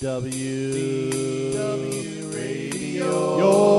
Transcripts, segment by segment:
DW, DW Radio, your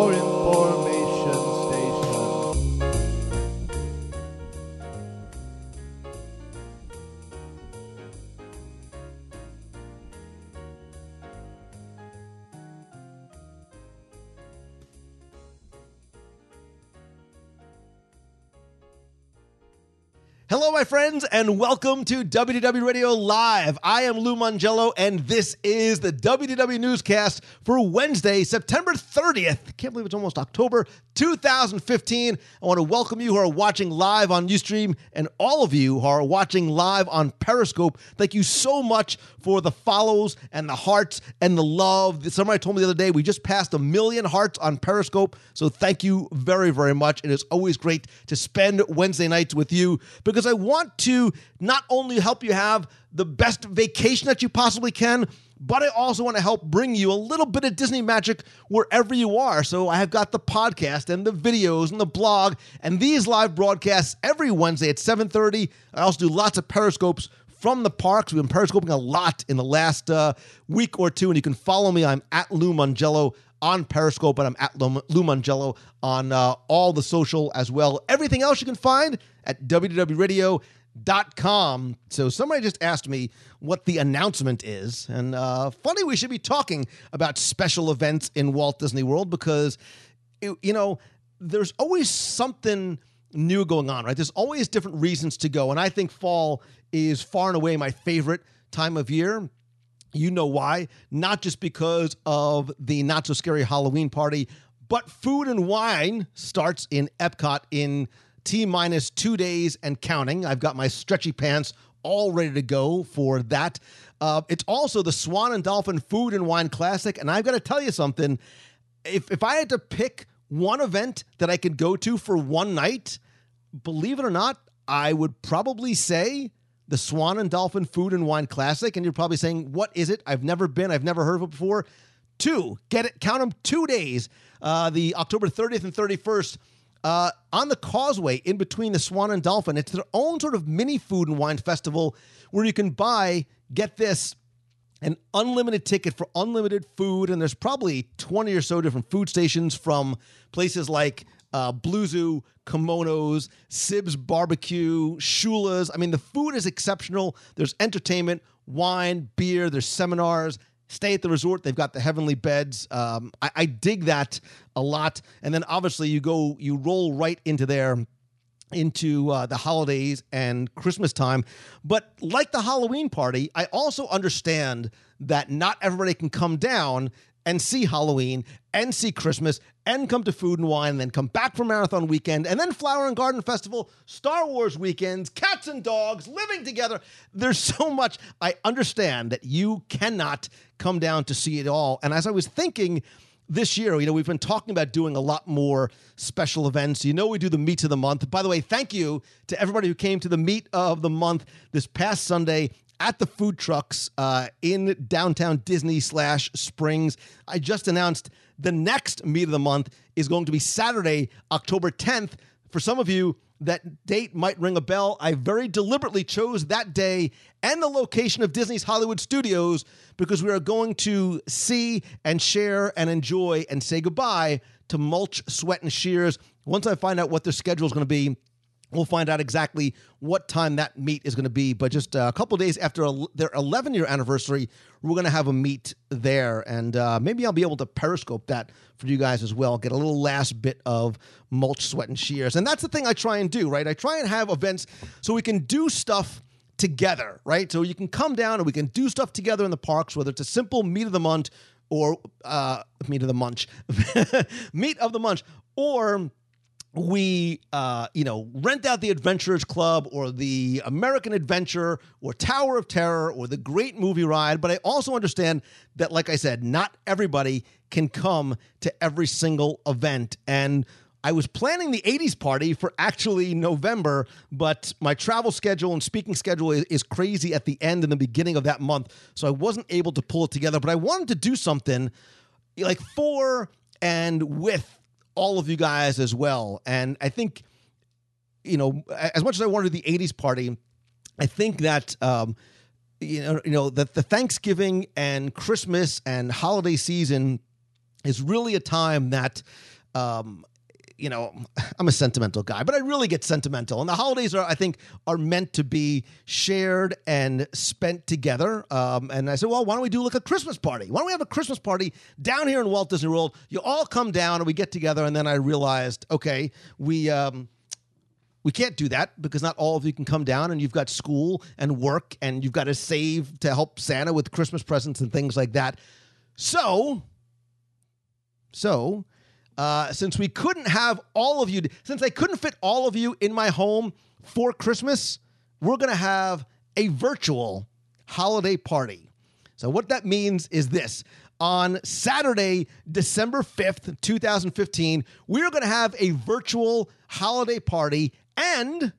friends, and welcome to WDW Radio Live. I am Lou Mongello, and this is the WDW newscast for Wednesday, September 30th. Can't believe it's almost October 2015. I want to welcome you who are watching live on Ustream and all of you who are watching live on Periscope. Thank you so much for the follows and the hearts and the love. Somebody told me the other day we just passed a million hearts on Periscope, so thank you very, very much. It is always great to spend Wednesday nights with you because I want to not only help you have the best vacation that you possibly can, but I also want to help bring you a little bit of Disney magic wherever you are. So I have got the podcast and the videos and the blog and these live broadcasts every Wednesday at 7:30. I also do lots of periscopes from the parks. We've been periscoping a lot in the last uh, week or two, and you can follow me. I'm at Lou Mongello on Periscope, and I'm at Lou Mongello on uh, all the social as well. Everything else you can find at www.radio.com. .Com so somebody just asked me what the announcement is, and uh, funny we should be talking about special events in Walt Disney World because it- you know there's always something new going on, right? There's always different reasons to go, and I think fall is far and away my favorite time of year. You know why? Not just because of the not so scary Halloween party, but food and wine starts in Epcot in T minus two days and counting. I've got my stretchy pants all ready to go for that. Uh, it's also the Swan and Dolphin Food and Wine Classic. And I've got to tell you something if, if I had to pick one event that I could go to for one night, believe it or not, I would probably say the Swan and Dolphin Food and Wine Classic. And you're probably saying, what is it? I've never been, I've never heard of it before. Two, get it, count them two days, uh, the October 30th and 31st. Uh, on the causeway in between the Swan and Dolphin, it's their own sort of mini food and wine festival where you can buy, get this, an unlimited ticket for unlimited food, and there's probably 20 or so different food stations from places like uh, Blue Zoo, Kimonos, Sibs Barbecue, Shula's. I mean, the food is exceptional. There's entertainment, wine, beer, there's seminars. Stay at the resort. They've got the heavenly beds. Um, I, I dig that a lot. And then obviously you go, you roll right into there into uh, the holidays and Christmas time. But like the Halloween party, I also understand that not everybody can come down and see Halloween and see Christmas and come to Food and Wine and then come back for Marathon Weekend and then Flower and Garden Festival, Star Wars weekends, cats and dogs living together. There's so much. I understand that you cannot come down to see it all. And as I was thinking, this year, you know, we've been talking about doing a lot more special events. You know, we do the meet of the month. By the way, thank you to everybody who came to the meet of the month this past Sunday at the food trucks uh, in downtown Disney slash Springs. I just announced the next meet of the month is going to be Saturday, October 10th. For some of you, that date might ring a bell. I very deliberately chose that day and the location of Disney's Hollywood Studios because we are going to see and share and enjoy and say goodbye to Mulch, Sweat, and Shears. Once I find out what their schedule is going to be, We'll find out exactly what time that meet is going to be. But just uh, a couple days after their 11 year anniversary, we're going to have a meet there. And uh, maybe I'll be able to periscope that for you guys as well. Get a little last bit of mulch, sweat, and shears. And that's the thing I try and do, right? I try and have events so we can do stuff together, right? So you can come down and we can do stuff together in the parks, whether it's a simple meet of the month or uh, meet of the munch, meet of the munch, or we uh, you know rent out the adventurers club or the american adventure or tower of terror or the great movie ride but i also understand that like i said not everybody can come to every single event and I was planning the 80s party for actually November, but my travel schedule and speaking schedule is, is crazy at the end and the beginning of that month. So I wasn't able to pull it together, but I wanted to do something like for and with all of you guys as well. And I think, you know, as much as I wanted the 80s party, I think that um, you know, you know that the Thanksgiving and Christmas and holiday season is really a time that um, you know, I'm a sentimental guy, but I really get sentimental. And the holidays are, I think, are meant to be shared and spent together. Um, and I said, well, why don't we do like a Christmas party? Why don't we have a Christmas party down here in Walt Disney World? You all come down and we get together. And then I realized, okay, we. Um, we can't do that because not all of you can come down and you've got school and work and you've got to save to help Santa with Christmas presents and things like that. So, so uh, since we couldn't have all of you, since I couldn't fit all of you in my home for Christmas, we're going to have a virtual holiday party. So, what that means is this on Saturday, December 5th, 2015, we're going to have a virtual holiday party, and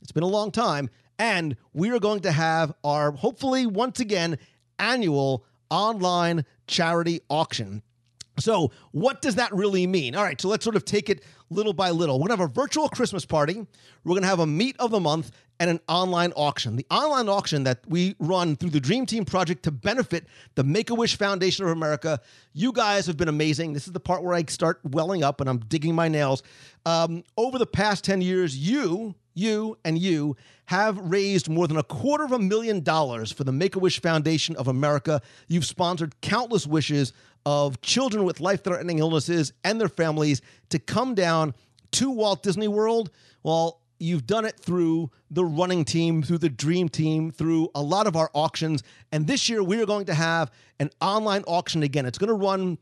it's been a long time, and we are going to have our hopefully once again annual online charity auction. So, what does that really mean? All right, so let's sort of take it little by little. We're to have a virtual Christmas party. We're to have a meet of the month and an online auction. The online auction that we run through the Dream Team Project to benefit the Make a Wish Foundation of America. You guys have been amazing. This is the part where I start welling up and I'm digging my nails. Um, over the past 10 years, you, you, and you have raised more than a quarter of a million dollars for the Make a Wish Foundation of America. You've sponsored countless wishes of children with life threatening illnesses and their families to come down to Walt Disney World. Well, you've done it through the running team, through the dream team, through a lot of our auctions. And this year we are going to have an online auction again. It's going to run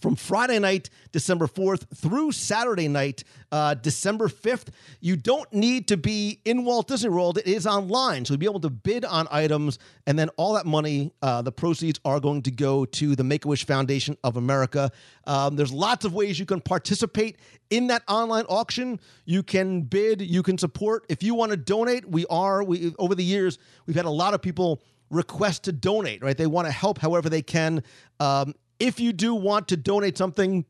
from Friday night, December 4th, through Saturday night, uh, December 5th. You don't need to be in Walt Disney World. It is online. So you'll be able to bid on items, and then all that money, uh, the proceeds are going to go to the Make a Wish Foundation of America. Um, there's lots of ways you can participate in that online auction. You can bid, you can support. If you want to donate, we are, we over the years, we've had a lot of people request to donate, right? They want to help however they can. Um, if you do want to donate something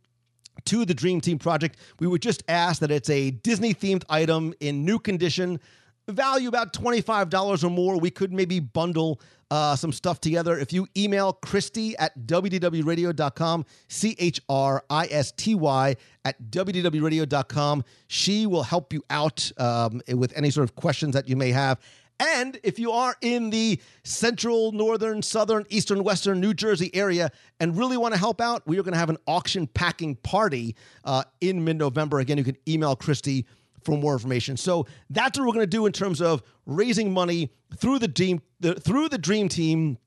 to the Dream Team project, we would just ask that it's a Disney themed item in new condition, value about $25 or more. We could maybe bundle uh, some stuff together. If you email Christy at wdwradio.com, C H R I S T Y at wdwradio.com, she will help you out um, with any sort of questions that you may have. And if you are in the central, northern, southern, eastern, western New Jersey area and really want to help out, we are going to have an auction packing party uh, in mid November. Again, you can email Christy for more information. So that's what we're going to do in terms of raising money through the dream, the, through the Dream Team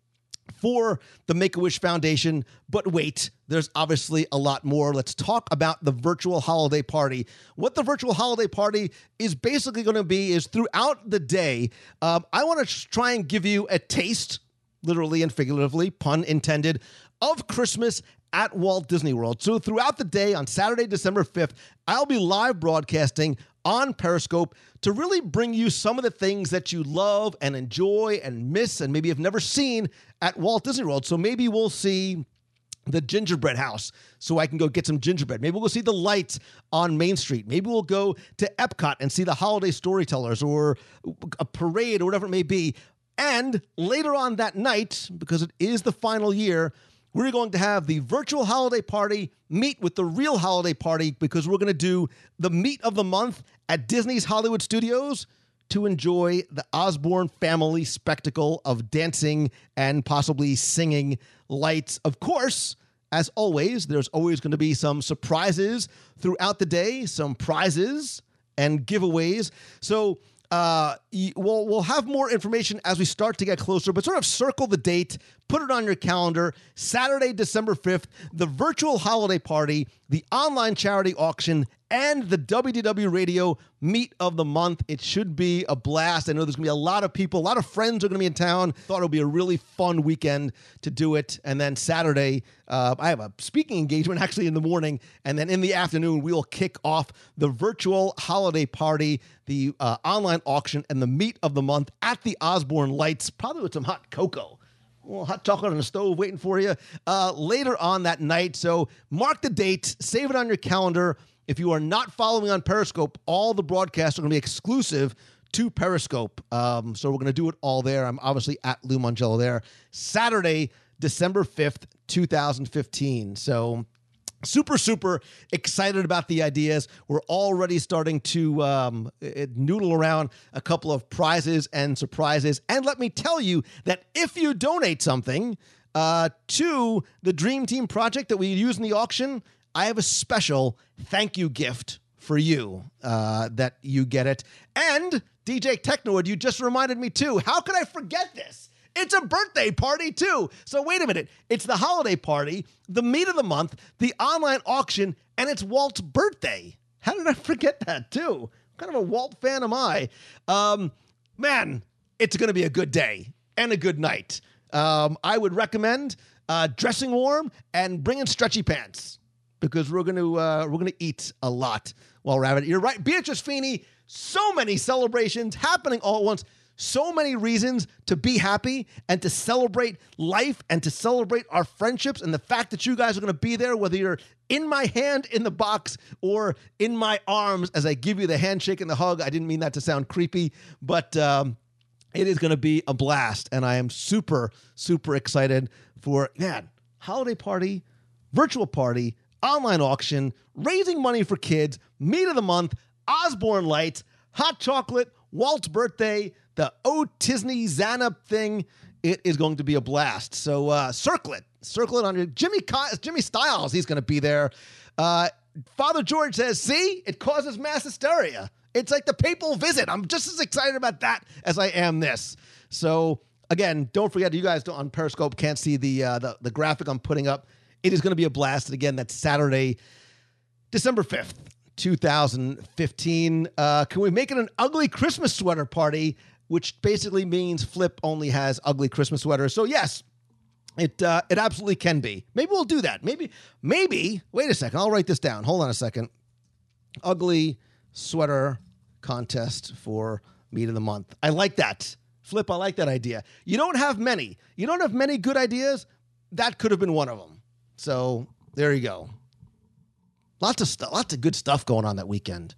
for the Make a Wish Foundation. But wait, there's obviously a lot more. Let's talk about the virtual holiday party. What the virtual holiday party is basically going to be is throughout the day, um, I want to try and give you a taste, literally and figuratively, pun intended, of Christmas at Walt Disney World. So throughout the day on Saturday, December 5th, I'll be live broadcasting on Periscope to really bring you some of the things that you love and enjoy and miss and maybe have never seen at Walt Disney World. So maybe we'll see the gingerbread house so I can go get some gingerbread. Maybe we'll see the lights on Main Street. Maybe we'll go to Epcot and see the holiday storytellers or a parade or whatever it may be. And later on that night, because it is the final year, we're going to have the virtual holiday party meet with the real holiday party because we're going to do the meet of the month at Disney's Hollywood Studios to enjoy the Osborne family spectacle of dancing and possibly singing lights. Of course, as always, there's always going to be some surprises throughout the day, some prizes and giveaways. So uh, we'll we'll have more information as we start to get closer, but sort of circle the date, put it on your calendar. Saturday, December fifth, the virtual holiday party, the online charity auction, and the WDW Radio Meet of the Month. It should be a blast. I know there's going to be a lot of people, a lot of friends are going to be in town. Thought it would be a really fun weekend to do it. And then Saturday, uh, I have a speaking engagement actually in the morning. And then in the afternoon, we will kick off the virtual holiday party, the uh, online auction, and the Meet of the Month at the Osborne Lights, probably with some hot cocoa well, hot chocolate on the stove waiting for you uh, later on that night. So mark the date, save it on your calendar. If you are not following on Periscope, all the broadcasts are going to be exclusive to Periscope. Um, so we're going to do it all there. I'm obviously at Lou Mongello there. Saturday, December 5th, 2015. So super super excited about the ideas we're already starting to um, noodle around a couple of prizes and surprises and let me tell you that if you donate something uh, to the dream team project that we use in the auction i have a special thank you gift for you uh, that you get it and dj technoid you just reminded me too how could i forget this it's a birthday party too. So wait a minute. It's the holiday party, the meet of the month, the online auction, and it's Walt's birthday. How did I forget that too? What kind of a Walt fan am I? Um, man, it's going to be a good day and a good night. Um, I would recommend uh, dressing warm and bringing stretchy pants because we're going to uh, we're going to eat a lot while we're at it. You're right, Beatrice Feeney. So many celebrations happening all at once so many reasons to be happy and to celebrate life and to celebrate our friendships and the fact that you guys are going to be there, whether you're in my hand in the box or in my arms as I give you the handshake and the hug. I didn't mean that to sound creepy, but um, it is going to be a blast. And I am super, super excited for, man, holiday party, virtual party, online auction, raising money for kids, meet of the month, Osborne lights, hot chocolate, Walt's birthday, the Oh Tisney Xana thing. It is going to be a blast. So uh, circle it, circle it on your Jimmy Jimmy Styles. He's going to be there. Uh, Father George says, "See, it causes mass hysteria. It's like the papal visit. I'm just as excited about that as I am this." So again, don't forget, you guys on Periscope can't see the uh, the, the graphic I'm putting up. It is going to be a blast. And again, that's Saturday, December fifth. 2015. Uh, can we make it an ugly Christmas sweater party? which basically means Flip only has ugly Christmas sweaters. So yes, it uh, it absolutely can be. Maybe we'll do that. Maybe maybe. Wait a second. I'll write this down. Hold on a second. Ugly sweater contest for meet of the month. I like that. Flip, I like that idea. You don't have many. You don't have many good ideas. That could have been one of them. So there you go. Lots of stuff. Lots of good stuff going on that weekend.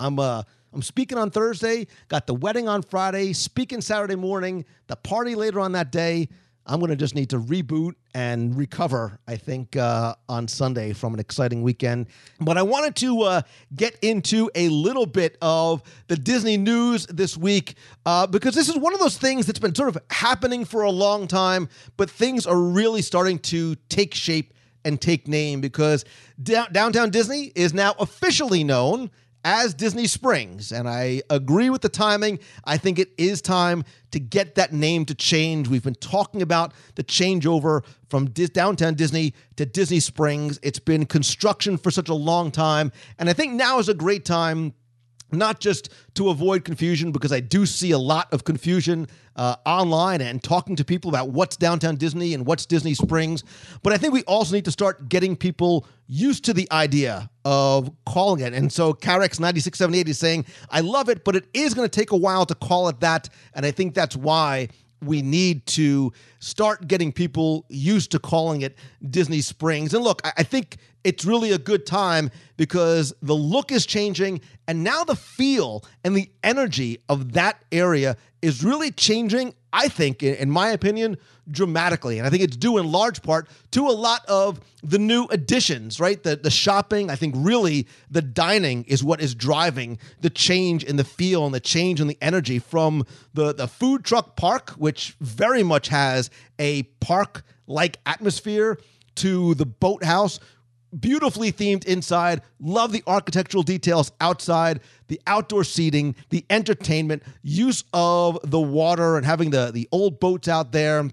I'm uh I'm speaking on Thursday, got the wedding on Friday, speaking Saturday morning, the party later on that day. I'm going to just need to reboot and recover, I think, uh, on Sunday from an exciting weekend. But I wanted to uh, get into a little bit of the Disney news this week uh, because this is one of those things that's been sort of happening for a long time, but things are really starting to take shape and take name because Downtown Disney is now officially known as Disney Springs. And I agree with the timing. I think it is time to get that name to change. We've been talking about the changeover from Dis- downtown Disney to Disney Springs. It's been construction for such a long time. And I think now is a great time not just to avoid confusion, because I do see a lot of confusion uh, online and talking to people about what's downtown Disney and what's Disney Springs. But I think we also need to start getting people used to the idea of calling it. And so Carex 9678 is saying, I love it, but it is going to take a while to call it that. And I think that's why we need to start getting people used to calling it Disney Springs. And look, I think it's really a good time because the look is changing and now the feel and the energy of that area is really changing, I think, in my opinion, dramatically. And I think it's due in large part to a lot of the new additions, right? The, the shopping, I think really the dining is what is driving the change in the feel and the change in the energy from the, the food truck park, which very much has a park like atmosphere, to the boathouse, beautifully themed inside. Love the architectural details outside, the outdoor seating, the entertainment, use of the water and having the, the old boats out there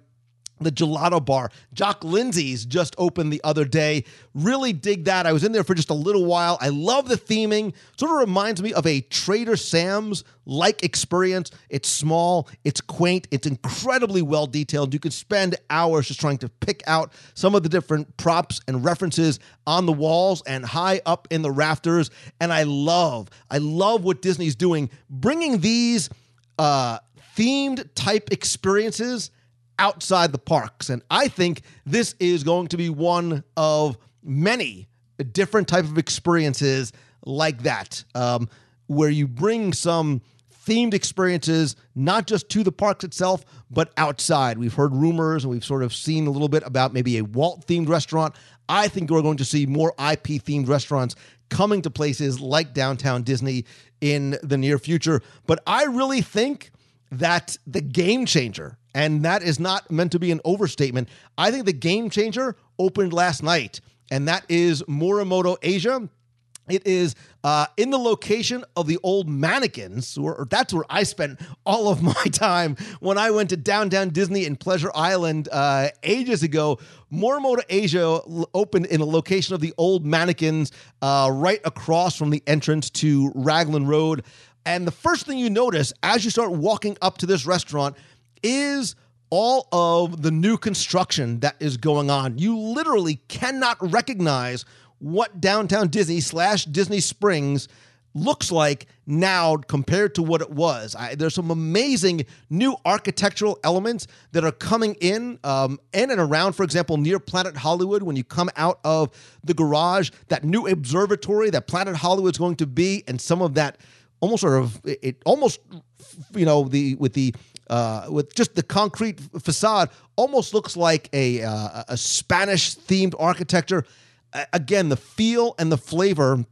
the gelato bar. Jock Lindsay's just opened the other day. Really dig that. I was in there for just a little while. I love the theming. Sort of reminds me of a Trader Sam's like experience. It's small, it's quaint, it's incredibly well detailed. You could spend hours just trying to pick out some of the different props and references on the walls and high up in the rafters. And I love, I love what Disney's doing, bringing these uh, themed type experiences outside the parks. And I think this is going to be one of many different type of experiences like that, um, where you bring some themed experiences, not just to the parks itself, but outside. We've heard rumors and we've sort of seen a little bit about maybe a Walt themed restaurant. I think we're going to see more IP themed restaurants coming to places like downtown Disney in the near future. But I really think that the game changer, and that is not meant to be an overstatement, I think the game changer opened last night, and that is Morimoto Asia. It is uh, in the location of the old mannequins. Or, that's where I spent all of my time when I went to downtown Disney and Pleasure Island uh, ages ago. Morimoto Asia opened in a location of the old mannequins uh, right across from the entrance to Raglan Road. And the first thing you notice as you start walking up to this restaurant is all of the new construction that is going on. You literally cannot recognize what downtown Disney slash Disney Springs looks like now compared to what it was. I, there's some amazing new architectural elements that are coming in um, in and around, for example, near Planet Hollywood. When you come out of the garage, that new observatory that Planet Hollywood's going to be, and some of that almost sort of it, almost you know the with the uh, with just the concrete facade almost looks like a uh, a Spanish themed architecture again, the feel and the flavor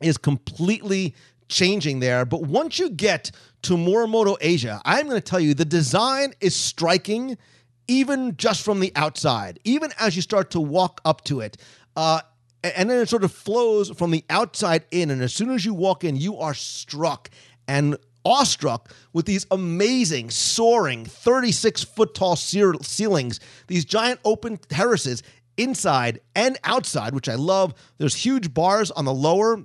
is completely changing there. But once you get to Morimoto Asia, I'm going to tell you the design is striking even just from the outside, even as you start to walk up to it. And then it sort of flows from the outside in. And as soon as you walk in, you are struck and awestruck with these amazing, soaring, 36 foot tall ceilings, these giant open terraces inside and outside, which I love. There's huge bars on the lower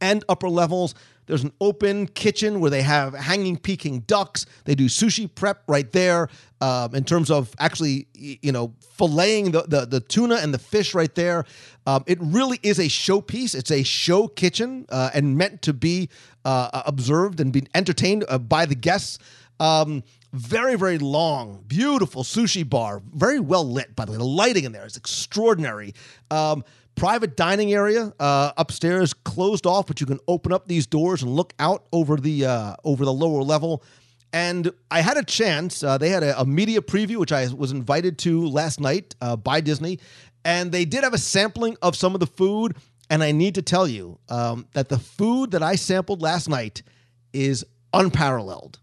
and upper levels. There's an open kitchen where they have hanging Peking ducks. They do sushi prep right there um, in terms of actually, you know, filleting the, the, the tuna and the fish right there. Um, it really is a showpiece. It's a show kitchen uh, and meant to be uh, observed and be entertained uh, by the guests. Um, very, very long, beautiful sushi bar, very well lit, by the way. The lighting in there is extraordinary. Um, private dining area uh, upstairs, closed off, but you can open up these doors and look out over the uh, over the lower level. And I had a chance. Uh, they had a, a, media preview, which I was invited to last night uh, by Disney, and they did have a sampling of some of the food. And I need to tell you um, that the food that I sampled last night is unparalleled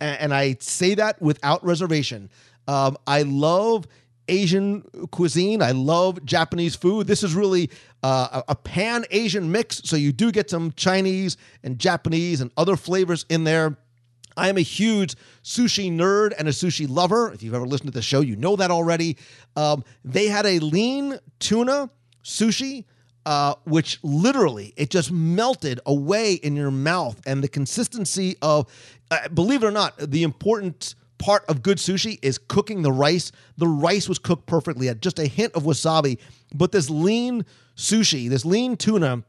and I say that without reservation. Um, I love Asian cuisine. I love Japanese food. This is really uh, a pan Asian mix, so you do get some Chinese and Japanese and other flavors in there. I am a huge sushi nerd and a sushi lover. If you've ever listened to the show, you know that already. Um, they had a lean tuna sushi uh, which literally it just melted away in your mouth. And the consistency of, uh, believe it or not, the important part of good sushi is cooking the rice. The rice was cooked perfectly, had just a hint of wasabi. But this lean sushi, this lean tuna,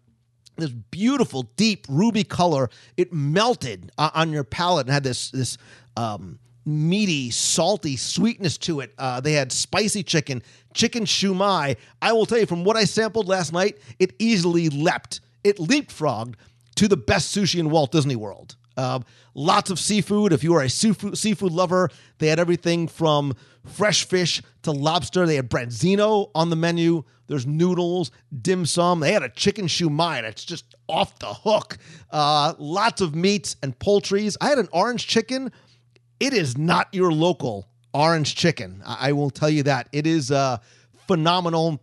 this beautiful deep ruby color, it melted uh, on your palate and had this this um, meaty, salty sweetness to it. Uh, they had spicy chicken, chicken shumai. I will tell you, from what I sampled last night, it easily leapt, it leapfrogged to the best sushi in Walt Disney World. Uh, lots of seafood. If you are a seafood, seafood lover, they had everything from fresh fish to lobster. They had branzino on the menu. There's noodles, dim sum. They had a chicken shumai that's just off the hook. Uh, lots of meats and poultries. I had an orange chicken it is not your local orange chicken. I, will tell you that. It is uh, phenomenal.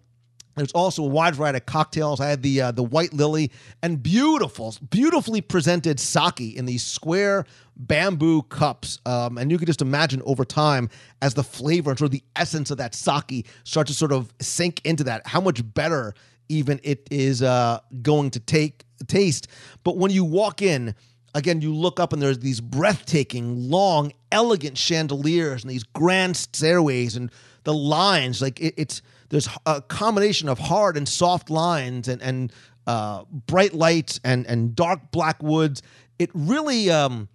There's also a wide variety of cocktails. I had the uh, the white lily and beautiful, beautifully presented sake in these square bamboo cups. Um, and you can just imagine over time as the flavor and sort of the essence of that sake starts to sort of sink into that, how much better even it is uh, going to take taste. But when you walk in, again, you look up and there's these breathtaking, long, elegant chandeliers and these grand stairways and the lines. Like it, it's there's a combination of hard and soft lines and and uh, bright lights and and dark black woods. It really um,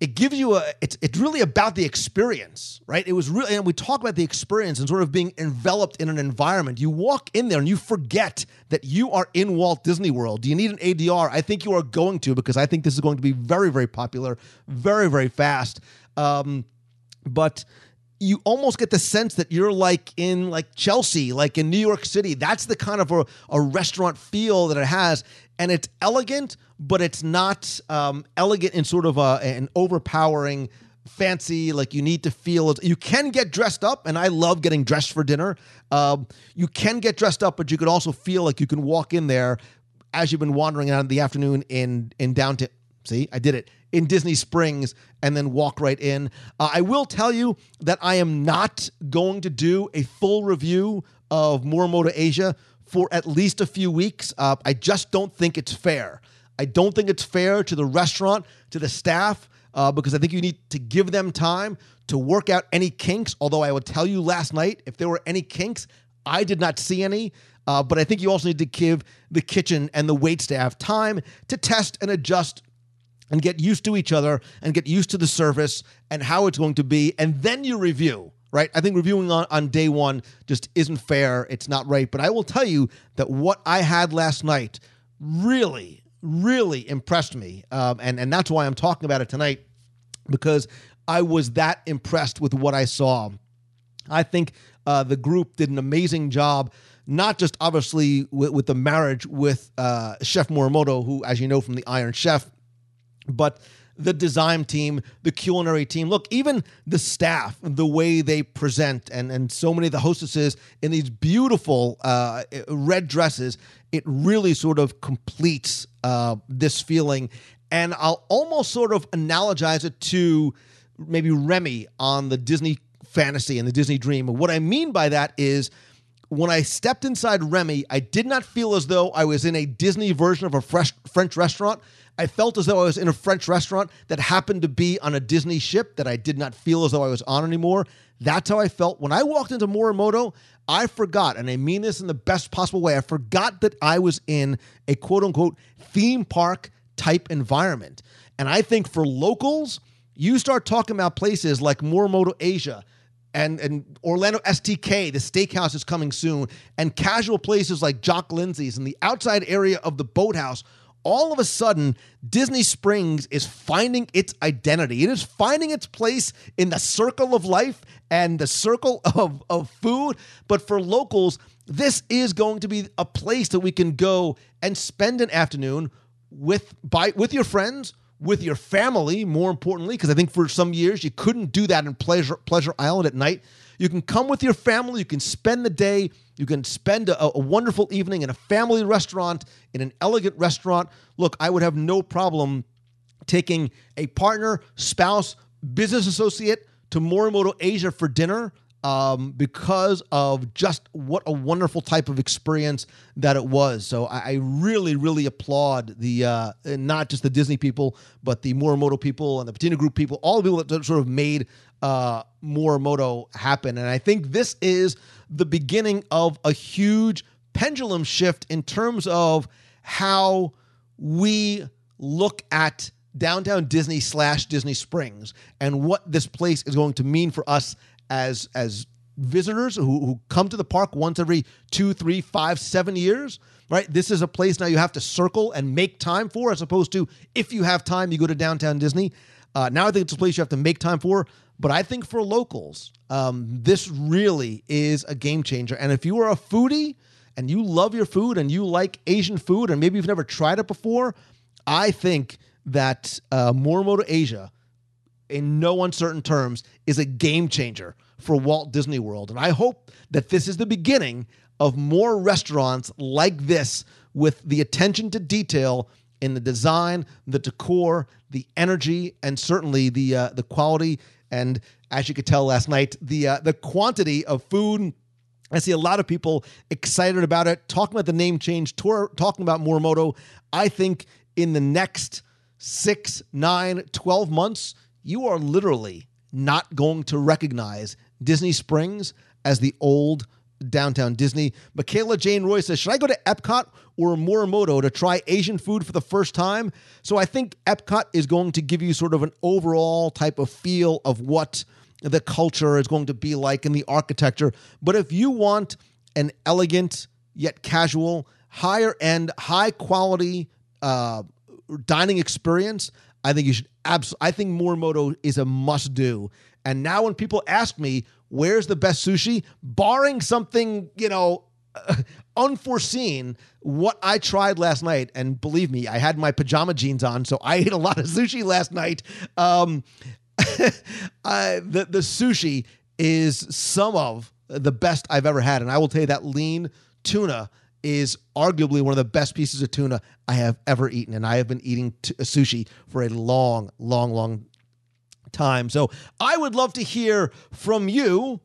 it gives you a it's it's really about the experience right? It was really and we talk about the experience and sort of being enveloped in an environment. You walk in there and you forget that you are in walt disney world. Do you need an adr i think you are going to because i think this is going to be very very popular very very fast. Um, but you almost get the sense that you're like in like Chelsea, like in New York City. That's the kind of a, a restaurant feel that it has. And it's elegant, but it's not um, elegant in sort of a, an overpowering fancy like you need to feel you can get dressed up and i love getting dressed for dinner um, you can get dressed up but you could also feel like you can walk in there as you've been wandering out in the afternoon in in downtown see i did it in Disney Springs and then walk right in. Uh, I will tell you that I am not going to do a full review of Morimoto Asia for at least a few weeks. Uh, I just don't think it's fair. I don't think it's fair to the restaurant, to the staff, uh, because I think you need to give them time to work out any kinks. Although I would tell you last night, if there were any kinks, I did not see any. Uh, but I think you also need to give the kitchen and the wait staff time to test and adjust and get used to each other and get used to the service and how it's going to be. And then you review, right? I think reviewing on, on day one just isn't fair. It's not right. But I will tell you that what I had last night really, really impressed me. Um, and, and that's why I'm talking about it tonight because I was that impressed with what I saw. I think uh, the group did an amazing job not just obviously with, with the marriage with uh, Chef Morimoto, who, as you know from the Iron Chef, but the design team, the culinary team, look, even the staff, the way they present, and and so many of the hostesses in these beautiful uh, red dresses, it really sort of completes uh, this feeling. And I'll almost sort of analogize it to maybe Remy on the Disney fantasy and the Disney dream. And what I mean by that is when I stepped inside Remy, I did not feel as though I was in a Disney version of a fresh French restaurant. I felt as though I was in a French restaurant that happened to be on a Disney ship that I did not feel as though I was on anymore. That's how I felt. When I walked into Morimoto, I forgot, and I mean this in the best possible way, I forgot that I was in a quote unquote theme park type environment. And I think for locals, you start talking about places like Morimoto Asia and, and Orlando STK, the steakhouse is coming soon, and casual places like Jock Lindsay's and the outside area of the boathouse all of a sudden, Disney Springs is finding its identity. It is finding its place in the circle of life and the circle of, of food. But for locals, this is going to be a place that we can go and spend an afternoon with by with your friends, with your family, more importantly, because I think for some years you couldn't do that in Pleasure Pleasure Island at night. You can come with your family, you can spend the day you can spend a, a, wonderful evening in a family restaurant, in an elegant restaurant. Look, I would have no problem taking a partner, spouse, business associate to Morimoto Asia for dinner um, because of just what a wonderful type of experience that it was. So I, I really, really applaud the uh, not just the Disney people, but the Morimoto people and the Patina Group people, all the people that sort of made uh, Morimoto happen. And I think this is the beginning of a huge pendulum shift in terms of how we look at downtown Disney slash Disney Springs and what this place is going to mean for us as as visitors who, who come to the park once every two, three, five, seven years. Right, this is a place now you have to circle and make time for, as opposed to if you have time, you go to downtown Disney. Uh, now I think it's a place you have to make time for. But I think for locals, um, this really is a game changer. And if you are a foodie and you love your food and you like Asian food and maybe you've never tried it before, I think that uh, Morimoto Asia, in no uncertain terms, is a game changer for Walt Disney World. And I hope that this is the beginning of more restaurants like this with the attention to detail in the design, the decor, the energy, and certainly the uh, the quality and as you could tell last night, the uh, the quantity of food. I see a lot of people excited about it, talking about the name change, tour, talking about Morimoto. I think in the next six, nine, 12 months, you are literally not going to recognize Disney Springs as the old downtown Disney. Michaela Jane Roy says, Should I go to Epcot or Morimoto to try Asian food for the first time? So I think Epcot is going to give you sort of an overall type of feel of what the culture is going to be like and the architecture. But if you want an elegant yet casual, higher end, high quality uh, dining experience, I think you should absolutely. I think Morimoto is a must do. And now when people ask me where's the best sushi, barring something you know unforeseen, what I tried last night, and believe me, I had my pajama jeans on, so I ate a lot of sushi last night. Um, uh, the the sushi is some of the best I've ever had, and I will tell you that lean tuna is arguably one of the best pieces of tuna I have ever eaten, and I have been eating t- sushi for a long, long, long time. So I would love to hear from you.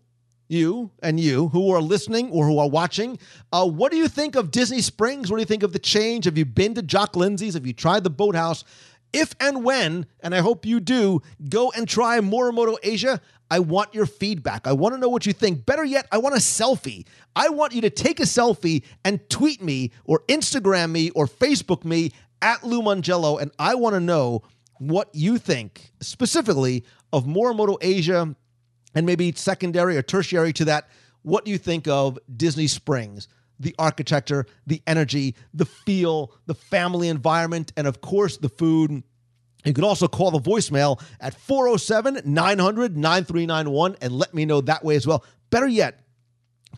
You and you who are listening or who are watching, uh, what do you think of Disney Springs? What do you think of the change? Have you been to Jock Lindsay's? Have you tried the boathouse? If and when, and I hope you do, go and try Morimoto Asia. I want your feedback. I want to know what you think. Better yet, I want a selfie. I want you to take a selfie and tweet me or Instagram me or Facebook me at Lou Mongello, and I want to know what you think specifically of Morimoto Asia and maybe secondary or tertiary to that. What do you think of Disney Springs? The architecture, the energy, the feel, the family environment, and of course, the food. You can also call the voicemail at 407 900 9391 and let me know that way as well. Better yet,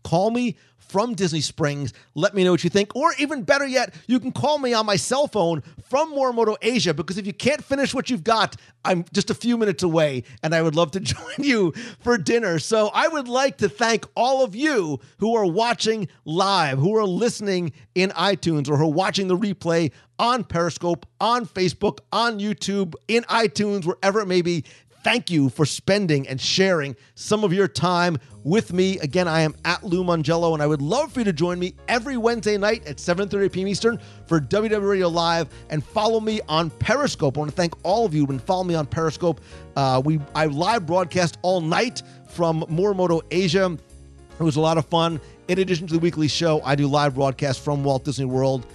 call me from Disney Springs. Let me know what you think. Or even better yet, you can call me on my cell phone from Morimoto Asia because if you can't finish what you've got, I'm just a few minutes away and I would love to join you for dinner. So I would like to thank all of you who are watching live, who are listening in iTunes, or who are watching the replay on Periscope, on Facebook, on YouTube, in iTunes, wherever it may be. Thank you for spending and sharing some of your time with me. Again, I am at Lou Mongello, and I would love for you to join me every Wednesday night at 7.30 p.m. Eastern for WW Radio Live and follow me on Periscope. I want to thank all of you who follow me on Periscope. Uh, we I live broadcast all night from Morimoto Asia. It was a lot of fun. In addition to the weekly show, I do live broadcasts from Walt Disney World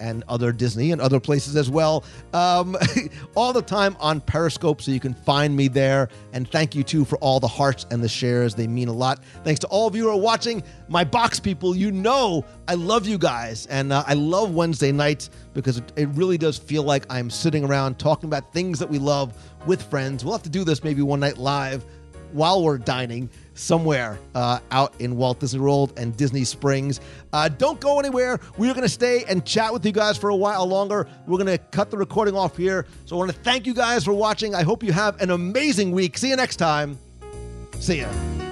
and other Disney and other places as well, um, all the time on Periscope. So you can find me there. And thank you too for all the hearts and the shares. They mean a lot. Thanks to all of you who are watching. My box people, you know I love you guys. And uh, I love Wednesday nights because it, it really does feel like I'm sitting around talking about things that we love with friends. We'll have to do this maybe one night live while we're dining somewhere uh, out in Walt Disney World and Disney Springs. Uh, don't go anywhere. We're going to stay and chat with you guys for a while longer. We're going to cut the recording off here. So I want to thank you guys for watching. I hope you have an amazing week. See you next time. See ya.